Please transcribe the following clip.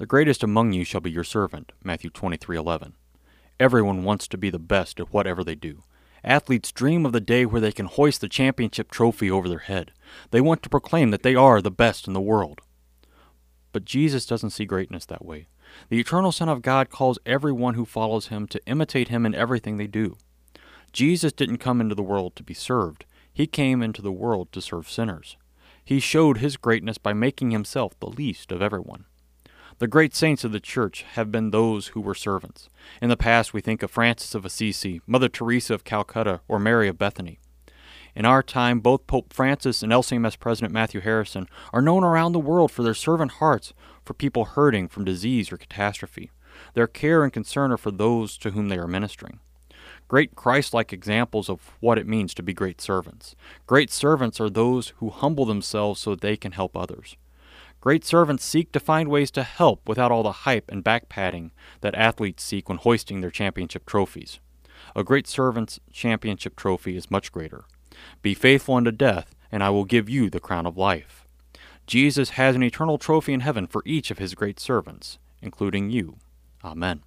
The greatest among you shall be your servant. Matthew 23:11. Everyone wants to be the best at whatever they do. Athletes dream of the day where they can hoist the championship trophy over their head. They want to proclaim that they are the best in the world. But Jesus doesn't see greatness that way. The eternal Son of God calls everyone who follows him to imitate him in everything they do. Jesus didn't come into the world to be served, he came into the world to serve sinners. He showed his greatness by making himself the least of everyone. The great saints of the Church have been those who were servants. In the past, we think of Francis of Assisi, Mother Teresa of Calcutta, or Mary of Bethany. In our time, both Pope Francis and LCMS President Matthew Harrison are known around the world for their servant hearts for people hurting from disease or catastrophe. Their care and concern are for those to whom they are ministering. Great Christ like examples of what it means to be great servants. Great servants are those who humble themselves so they can help others. Great servants seek to find ways to help without all the hype and back patting that athletes seek when hoisting their championship trophies. A great servant's championship trophy is much greater. Be faithful unto death, and I will give you the crown of life. Jesus has an eternal trophy in heaven for each of his great servants, including you. Amen.